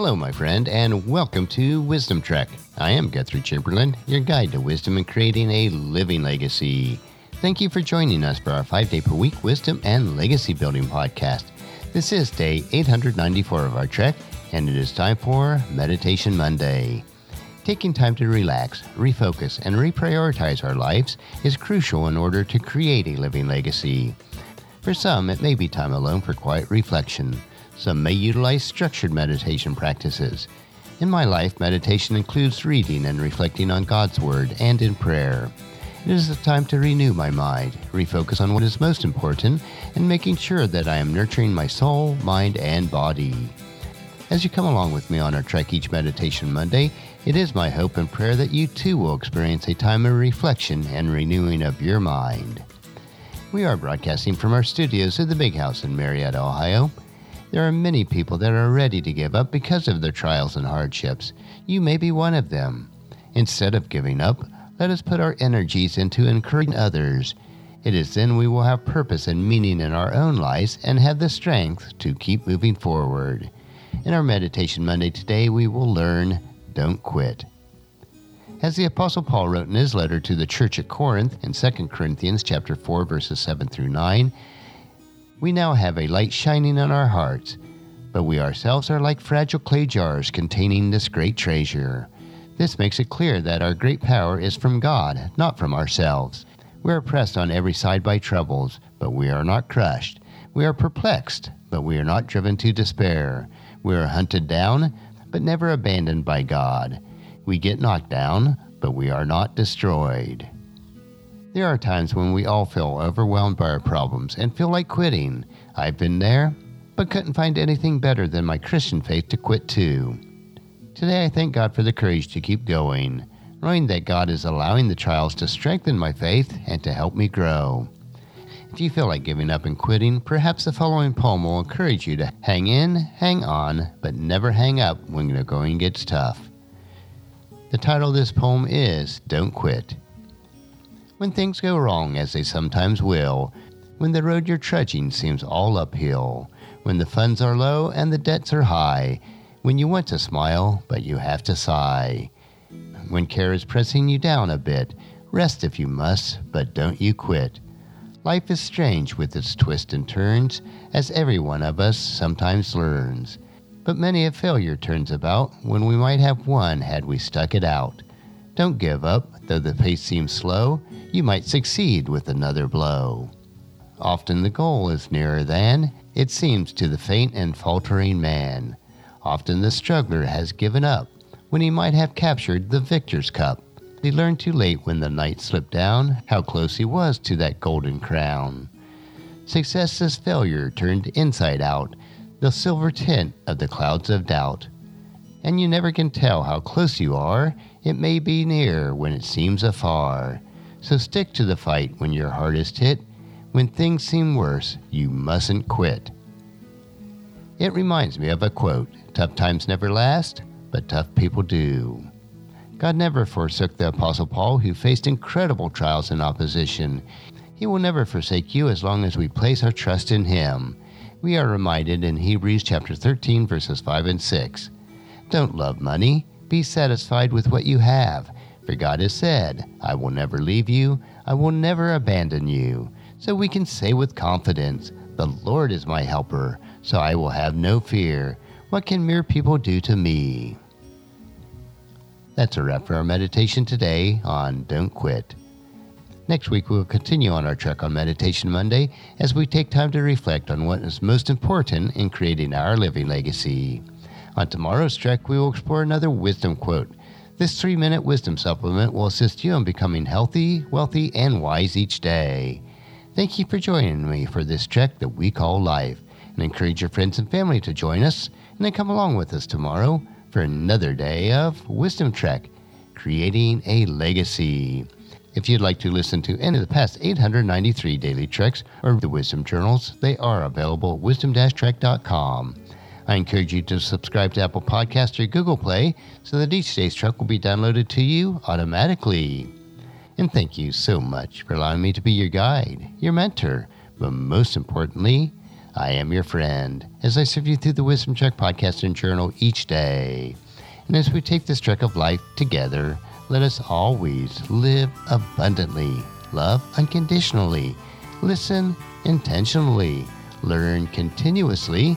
Hello, my friend, and welcome to Wisdom Trek. I am Guthrie Chamberlain, your guide to wisdom and creating a living legacy. Thank you for joining us for our five day per week wisdom and legacy building podcast. This is day 894 of our trek, and it is time for Meditation Monday. Taking time to relax, refocus, and reprioritize our lives is crucial in order to create a living legacy. For some, it may be time alone for quiet reflection. Some may utilize structured meditation practices. In my life, meditation includes reading and reflecting on God's Word and in prayer. It is a time to renew my mind, refocus on what is most important, and making sure that I am nurturing my soul, mind, and body. As you come along with me on our Trek Each Meditation Monday, it is my hope and prayer that you too will experience a time of reflection and renewing of your mind. We are broadcasting from our studios at the Big House in Marietta, Ohio. There are many people that are ready to give up because of their trials and hardships. You may be one of them. Instead of giving up, let us put our energies into encouraging others. It is then we will have purpose and meaning in our own lives and have the strength to keep moving forward. In our Meditation Monday today, we will learn Don't Quit. As the apostle Paul wrote in his letter to the church at Corinth in 2 Corinthians chapter 4 verses 7 through 9, we now have a light shining in our hearts, but we ourselves are like fragile clay jars containing this great treasure. This makes it clear that our great power is from God, not from ourselves. We are pressed on every side by troubles, but we are not crushed. We are perplexed, but we are not driven to despair. We are hunted down, but never abandoned by God. We get knocked down, but we are not destroyed. There are times when we all feel overwhelmed by our problems and feel like quitting. I've been there, but couldn't find anything better than my Christian faith to quit too. Today I thank God for the courage to keep going, knowing that God is allowing the trials to strengthen my faith and to help me grow. If you feel like giving up and quitting, perhaps the following poem will encourage you to hang in, hang on, but never hang up when the going gets tough. The title of this poem is Don't Quit. When things go wrong, as they sometimes will, when the road you're trudging seems all uphill, when the funds are low and the debts are high, when you want to smile, but you have to sigh, when care is pressing you down a bit, rest if you must, but don't you quit. Life is strange with its twists and turns, as every one of us sometimes learns. But many a failure turns about when we might have won had we stuck it out. Don't give up, though the pace seems slow, you might succeed with another blow. Often the goal is nearer than it seems to the faint and faltering man. Often the struggler has given up when he might have captured the victor's cup. He learned too late when the night slipped down how close he was to that golden crown. Success is failure turned inside out, the silver tint of the clouds of doubt and you never can tell how close you are. It may be near when it seems afar. So stick to the fight when your heart is hit. When things seem worse, you mustn't quit. It reminds me of a quote Tough times never last, but tough people do. God never forsook the Apostle Paul, who faced incredible trials and opposition. He will never forsake you as long as we place our trust in Him. We are reminded in Hebrews chapter 13, verses 5 and 6. Don't love money. Be satisfied with what you have. For God has said, I will never leave you, I will never abandon you. So we can say with confidence, The Lord is my helper, so I will have no fear. What can mere people do to me? That's a wrap for our meditation today on Don't Quit. Next week, we will continue on our trek on Meditation Monday as we take time to reflect on what is most important in creating our living legacy. On tomorrow's trek, we will explore another wisdom quote. This three minute wisdom supplement will assist you in becoming healthy, wealthy, and wise each day. Thank you for joining me for this trek that we call life, and encourage your friends and family to join us, and then come along with us tomorrow for another day of Wisdom Trek, creating a legacy. If you'd like to listen to any of the past 893 daily treks or the wisdom journals, they are available at wisdom-trek.com. I encourage you to subscribe to Apple Podcasts or Google Play so that each day's truck will be downloaded to you automatically. And thank you so much for allowing me to be your guide, your mentor, but most importantly, I am your friend as I serve you through the Wisdom Trek podcast and journal each day. And as we take this trek of life together, let us always live abundantly, love unconditionally, listen intentionally, learn continuously,